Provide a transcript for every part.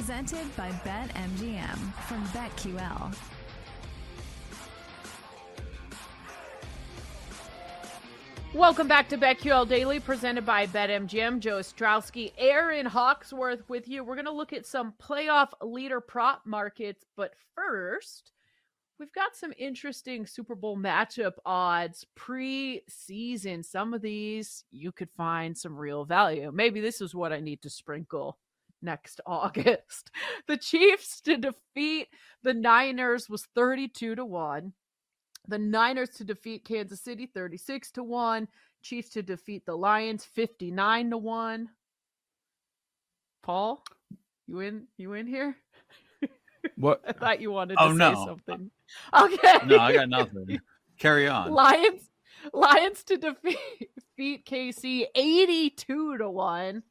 Presented by BetMGM from BetQL. Welcome back to BetQL Daily, presented by BetMGM. Joe Ostrowski, Erin Hawksworth with you. We're going to look at some playoff leader prop markets, but first, we've got some interesting Super Bowl matchup odds pre-season. Some of these you could find some real value. Maybe this is what I need to sprinkle next August. The Chiefs to defeat the Niners was 32 to 1. The Niners to defeat Kansas City 36 to 1. Chiefs to defeat the Lions 59 to 1. Paul, you in you in here? What? I thought you wanted to Oh, say no. something. Okay. No, I got nothing. Carry on. Lions Lions to defeat, defeat KC 82 to 1.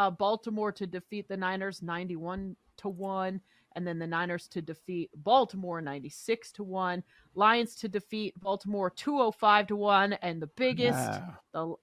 Uh, Baltimore to defeat the Niners 91 to 1 and then the Niners to defeat Baltimore 96 to 1. Lions to defeat Baltimore 205 to 1 and the biggest Wow. the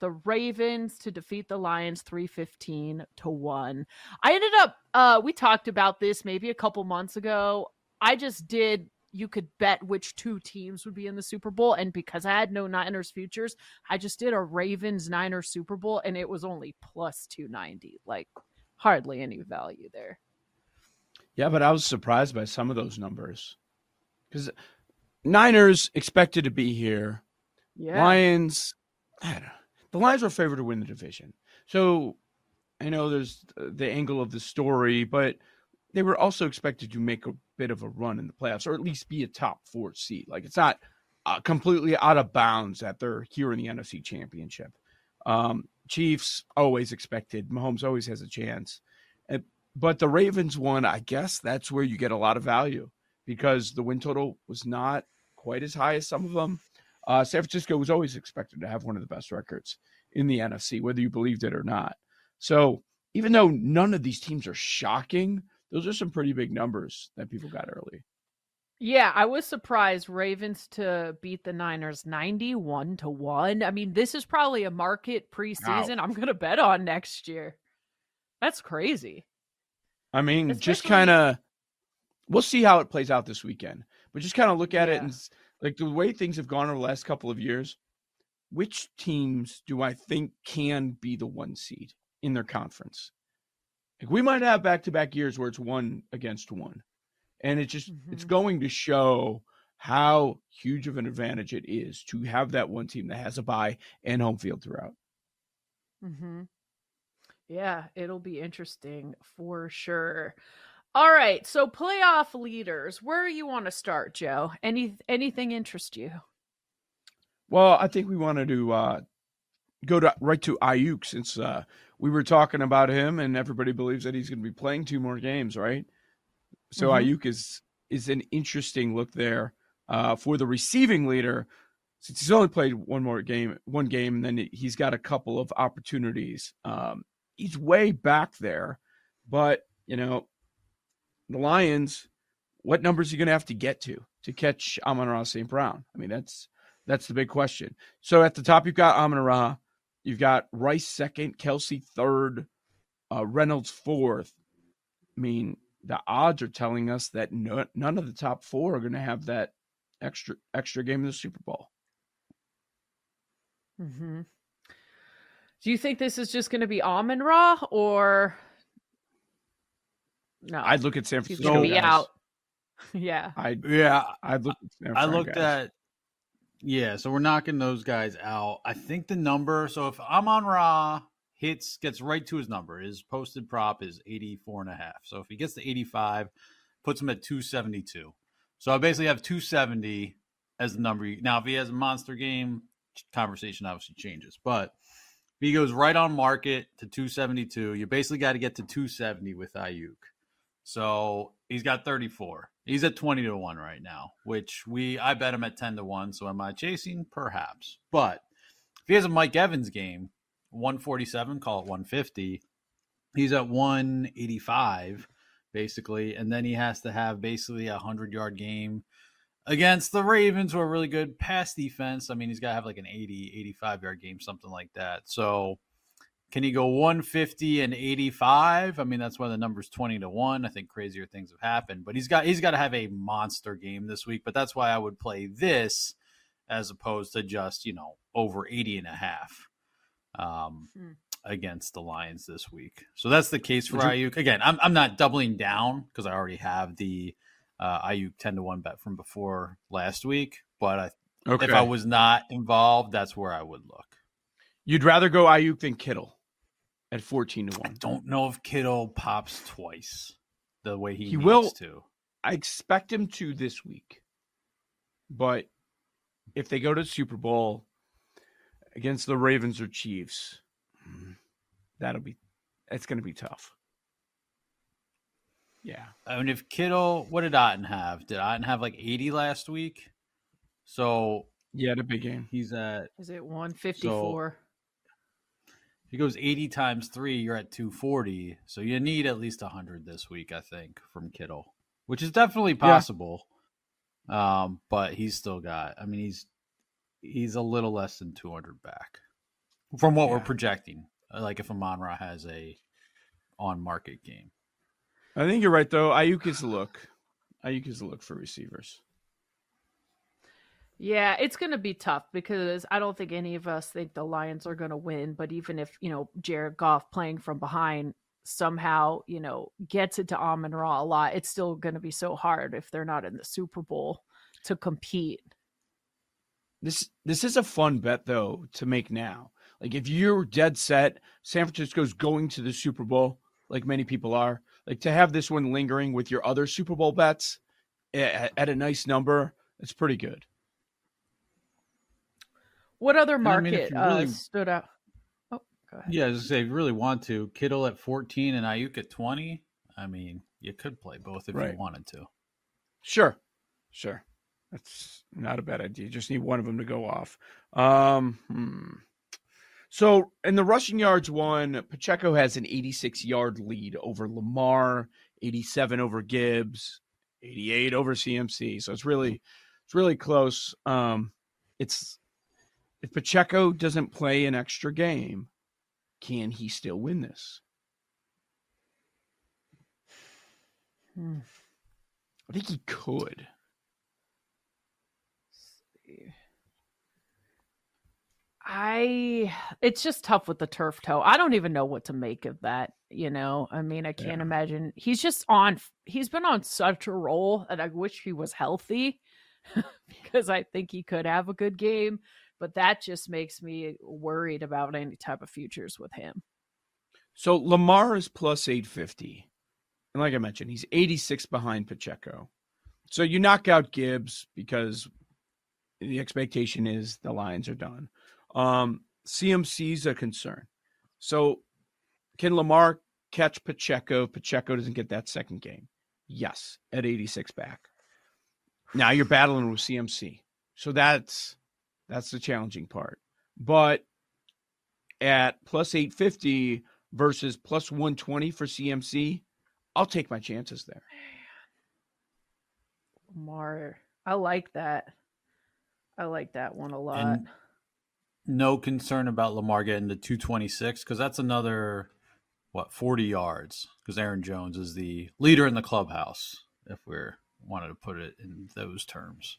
the Ravens to defeat the Lions 315 to 1. I ended up uh we talked about this maybe a couple months ago. I just did you could bet which two teams would be in the Super Bowl and because I had no Niners futures, I just did a Ravens Niners Super Bowl and it was only plus 290. Like hardly any value there. Yeah, but I was surprised by some of those numbers because Niners expected to be here. Yeah. Lions, I don't know. the Lions were favored to win the division. So I know there's the angle of the story, but they were also expected to make a bit of a run in the playoffs or at least be a top four seed. Like it's not uh, completely out of bounds that they're here in the NFC Championship. Um, Chiefs always expected. Mahomes always has a chance. Uh, but the Ravens one, I guess that's where you get a lot of value because the win total was not quite as high as some of them. Uh, San Francisco was always expected to have one of the best records in the NFC, whether you believed it or not. So even though none of these teams are shocking, those are some pretty big numbers that people got early. Yeah, I was surprised Ravens to beat the Niners 91 to 1. I mean, this is probably a market preseason I'm going to bet on next year. That's crazy. I mean, just kind of, we'll see how it plays out this weekend, but just kind of look at it and like the way things have gone over the last couple of years. Which teams do I think can be the one seed in their conference? Like we might have back to back years where it's one against one, and it just it's Mhm. going to show how huge of an advantage it is to have that one team that has a bye and home field throughout. Mm-hmm. Yeah, it'll be interesting for sure. All right, so playoff leaders, where you want to start, Joe? Any anything interest you? Well, I think we wanted to uh, go to right to Aiyuk since uh, we were talking about him, and everybody believes that he's going to be playing two more games, right? So Mhm. Aiyuk is is an interesting look there uh, for the receiving leader, since he's only played one more game, one game, and then he's got a couple of opportunities. Um, he's way back there, but you know, the Lions, what numbers are you going to have to get to to catch Amon Ra St. Brown? I mean, that's that's the big question. So at the top, you've got Amon Ra, you've got Rice second, Kelce third, uh, Reynolds fourth. I mean, the odds are telling us that no, none of the top four are going to have that extra extra game in the Super Bowl. hmm Do you think this is just going to be Amon Ra or no? I'd look at San Francisco. he's Francisco. going to be guys. out. yeah. I Yeah, I'd look. At San I looked guys. at Yeah, so we're knocking those guys out. I think the number, so if Amon Ra hits, gets right to his number, his posted prop is 84 and a half. So if he gets to 85, puts him at 272. So I basically have 270 as the number. Now, if he has a monster game, conversation obviously changes. But if he goes right on market to 272, you basically got to get to 270 with Aiyuk. So he's got 34. He's at 20 to 1 right now, which we I bet him at 10 to 1. So am I chasing? Perhaps. But if he has a Mike Evans game, 147, call it 150, he's at 185 basically, and then he has to have basically a 100 yard game against the Ravens, who are really good pass defense. I mean, he's got to have like an 80, 85 yard game, something like that. So can he go 150 and 85? I mean, that's why the number's 20 to 1. I think crazier things have happened, but he's got he's got to have a monster game this week, but that's why I would play this as opposed to just, you know, over 80 and a half. Um, hmm. against the Lions this week. So that's the case for you, Aiyuk. Again, I'm I'm not doubling down because I already have the uh, Aiyuk 10 to 1 bet from before last week, but I, okay. if I was not involved, that's where I would look. You'd rather go Aiyuk than Kittle at 14 to 1. I don't know if Kittle pops twice the way he, he will. to. I expect him to this week. But if they go to Super Bowl against the Ravens or Chiefs, mm-hmm. that'll be it's going to be tough. Yeah. I mean, if Kittle, what did Otton have? Did Otton have like 80 last week? So yeah, the big game. He's at is it 154? So, he goes 80 times three, you're at 240. So you need at least 100 this week, I think, from Kittle, which is definitely possible. Yeah. Um, but he's still got, I mean, he's he's a little less than 200 back from what yeah. we're projecting. Like if Amon Ra has a on market game. I think you're right, though. Aiyuk is a look. Aiyuk is a look for receivers. Yeah, it's going to be tough because I don't think any of us think the Lions are going to win. But even if, you know, Jared Goff playing from behind somehow, you know, gets it to Amon Ra a lot, it's still going to be so hard if they're not in the Super Bowl to compete. This this is a fun bet though to make now. Like if you're dead set, San Francisco's going to the Super Bowl, like many people are. Like to have this one lingering with your other Super Bowl bets at, at a nice number, it's pretty good. What other market I mean, really, uh, stood out? Oh, go ahead. Yeah, as I say, if you really want to, Kittle at 14 and Aiyuk at 20. I mean, you could play both if right. you wanted to. Sure, sure. That's not a bad idea. You just need one of them to go off. Um, hmm. So in the rushing yards one, Pacheco has an 86 yard lead over Lamar, 87 over Gibbs, 88 over CMC. So it's really it's really close. Um, it's if Pacheco doesn't play an extra game, can he still win this? Hmm. I think he could. I it's just tough with the turf toe. I don't even know what to make of that, you know. I mean, I can't yeah. imagine. He's just on he's been on such a roll and I wish he was healthy because I think he could have a good game but that just makes me worried about any type of futures with him. So Lamar is plus 850. And like I mentioned, he's 86 behind Pacheco. So you knock out Gibbs because the expectation is the Lions are done. Um, CMC's a concern. So can Lamar catch Pacheco? Pacheco doesn't get that second game. Yes, at 86 back. Now you're battling with CMC. So that's that's the challenging part. But at plus 850 versus plus 120 for CMC, I'll take my chances there. Lamar, I like that. I like that one a lot. And no concern about Lamar getting to 226 because that's another what 40 yards because Aaron Jones is the leader in the clubhouse if we're wanted to put it in those terms.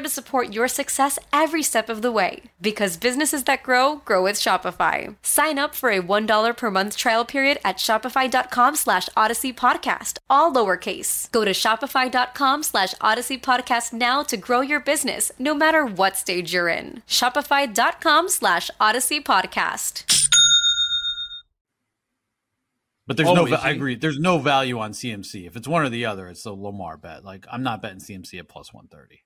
to support your success every step of the way. Because businesses that grow, grow with Shopify. Sign up for a $1 per month trial period at shopify.com slash odyssey podcast, all lowercase. Go to shopify.com slash odyssey podcast now to grow your business, no matter what stage you're in. Shopify.com slash odyssey podcast. But there's Oh, no. I eh? agree. There's no value on CMC. If it's one or the other, it's the Lamar bet. Like I'm not betting CMC at plus one thirty.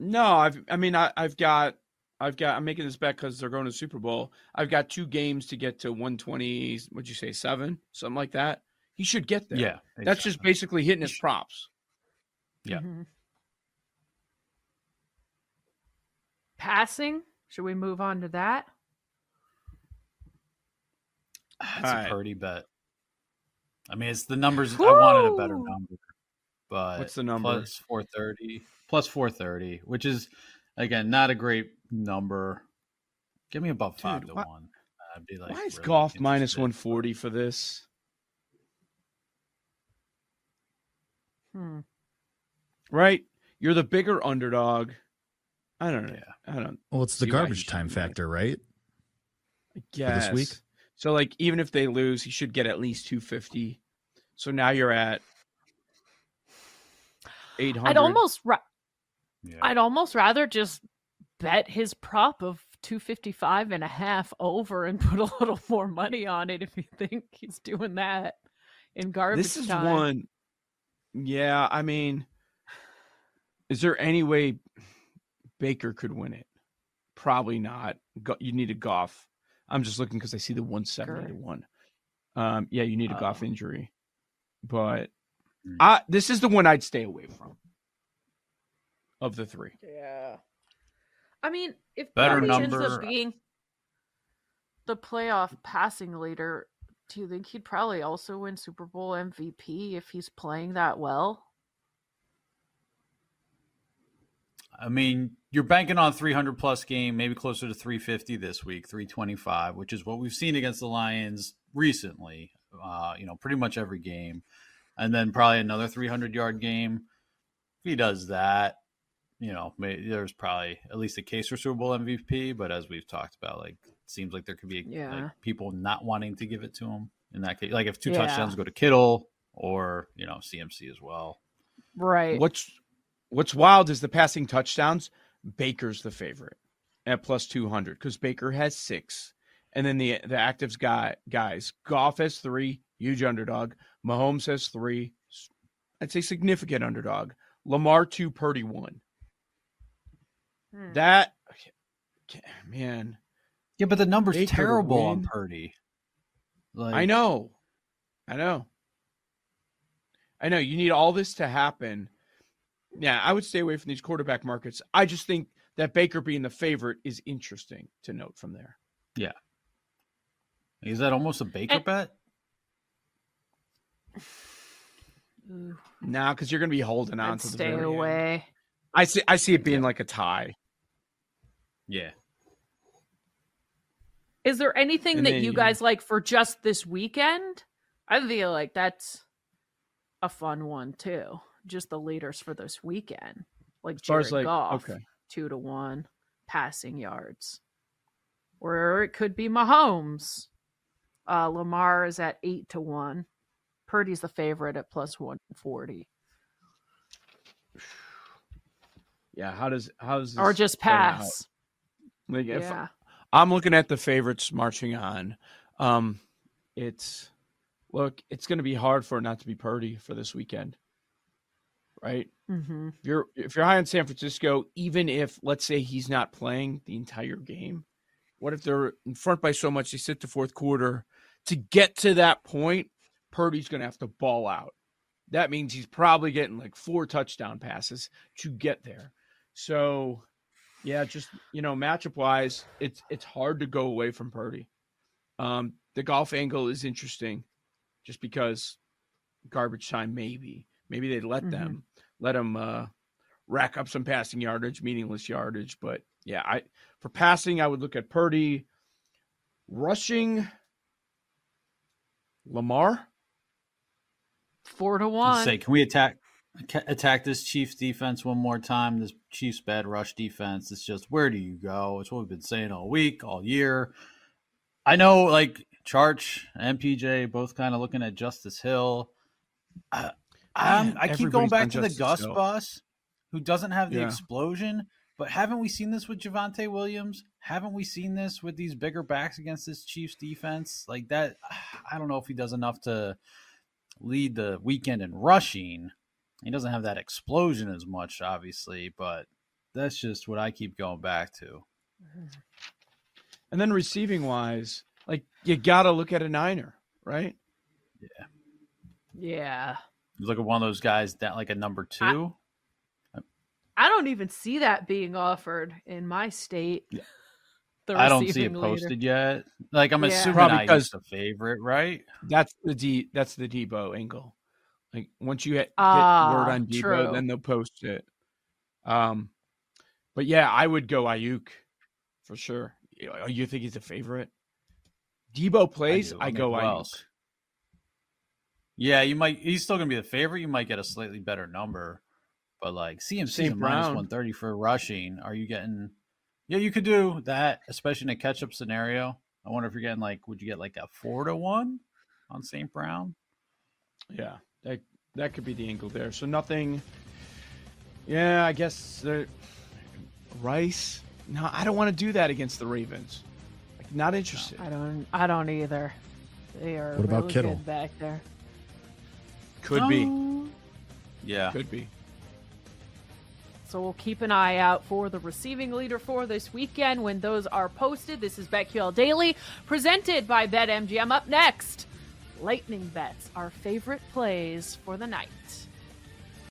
No, I've I mean I, I've got I've got I'm making this bet because they're going to Super Bowl. I've got two games to get to 120. What'd you say, seven, something like that? He should get there. Yeah, that's just basically hitting his props. Yeah. Mhm. Passing. Should we move on to that? That's Alright. a Purdy bet. I mean, it's the numbers. I wanted a better number, but What's the number? Plus four thirty. Plus four thirty, which is again not a great number. Give me above five Dude, to why- one. I'd be like, Why is really Goff 140 for this? Hmm. Right? You're the bigger underdog. I don't know. Yeah. I don't Well, it's the See why he garbage time factor, right? guess. this week? So like even if they lose, he should get at least 250. So now you're at 800. I'd almost ra- Yeah. I'd almost rather just bet his prop of 255 and a half over and put a little more money on it if you think he's doing that in garbage This is time. one. Yeah, I mean, is there any way Baker could win it? Probably not. Go- You need a Goff. I'm just looking because I see the 170 to one. Um, yeah, you need a Goff Oh. injury, but. I this is the one I'd stay away from of the three. Yeah. I mean, if Better Purdy ends number. up being the playoff passing leader, do you think he'd probably also win Super Bowl MVP if he's playing that well? I mean, you're banking on 300 plus game, maybe closer to 350 this week, 325, which is what we've seen against the Lions recently. Uh, you know, pretty much every game, and then probably another 300 yard game. If he does that, you know, may, there's probably at least a case for Super Bowl MVP. But as we've talked about, like, it seems like there could be Yeah. like, people not wanting to give it to him in that case. Like, if two Yeah. touchdowns go to Kittle or you know CMC as well. Right. What's What's wild is the passing touchdowns. Baker's the favorite at plus 200 because Baker has six. And then the the actives guy guys, Goff has three, huge underdog. Mahomes has three, s- I'd say significant underdog. Lamar two, Purdy one. Hmm. That man, Yeah, but the number's Baker to terrible on? Purdy. Like, I know, I know, I know. You need all this to happen. Yeah, I would stay away from these quarterback markets. I just think that Baker being the favorite is interesting to note from there. Yeah. Is that almost a Baker And- bet? Ooh, Now, because you're going to be holding on I'd to the stay very end. away. I see. I see it being like a tie. Yeah. Is there anything And that then you you- guys like for just this weekend? I feel like that's a fun one too. Just the leaders for this weekend, like As Jared as like, Goff, okay, two to one passing yards, or it could be Mahomes. Uh, Lamar is at eight to one. Purdy's the favorite at plus one forty. yeah, how does how does or just pass. Like if Yeah. I'm looking at the favorites marching on, um, it's look, it's going to be hard for it not to be Purdy for this weekend, right? Mm-hmm. If you're if you're high on San Francisco, even if let's say he's not playing the entire game, what if they're in front by so much they sit the fourth quarter to get to that point? Purdy's going to have to ball out. That means he's probably getting like four touchdown passes to get there. So, yeah, just you know, matchup wise, it's it's hard to go away from Purdy. Um, the Goff angle is interesting, just because garbage time maybe maybe they let Mhm. them let them uh, rack up some passing yardage, meaningless yardage. But yeah, I for passing I would look at Purdy. Rushing, Lamar. Four to Let's one. Say, can we attack attack this Chiefs defense one more time? This Chiefs bad rush defense. It's just where do you go? It's what we've been saying all week, all year. I know, like Charch and PJ both kind of looking at Justice Hill. I, I'm, Man, I keep going back on to the Justice Gus Hill. bus, who doesn't have the Yeah. explosion. But haven't we seen this with Javonte Williams? Haven't we seen this with these bigger backs against this Chiefs defense? Like that, I don't know if he does enough to lead the weekend in rushing. He doesn't have that explosion as much, obviously, but that's just what I keep going back to. And then receiving wise, like you got to look at a Niner, right? Yeah. You look at one of those guys that like a number two. I don't even see that being offered in my state. Yeah. The I, don't see it receiving leader. posted yet. Like I'm Yeah. assuming Probably because- the favorite, right? That's the D. That's the Deebo angle. Like once you get, get Ah, word on Deebo, true. then they'll post it. Um, but yeah, I would go Aiyuk for sure. You think he's a favorite? Debo plays, do. I, go who Aiyuk. Yeah, you might. He's still gonna be the favorite. You might get a slightly better number, but like CMC a one thirty for rushing. Are you getting? Yeah, you could do that, especially in a catch-up scenario. I wonder if you're getting like, would you get like a four to one on St. Brown? Yeah, that that could be the angle there. So nothing. Yeah, I guess the Rice. No, I don't want to do that against the Ravens. Like, not interested. I don't. I don't either. They are What about really Kittle? good back there. Could be. Yeah, Could be. So we'll keep an eye out for the receiving leader for this weekend when those are posted. This is BetQL Daily, presented by BetMGM. Up next, lightning bets, our favorite plays for the night.